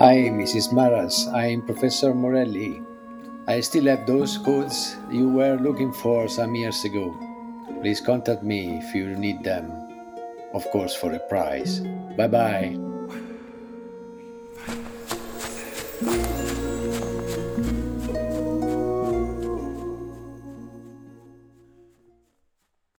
Hi, Mrs. Maras. I'm Professor Morelli. I still have those codes you were looking for some years ago. Please contact me if you need them. Of course, for a price. Bye bye.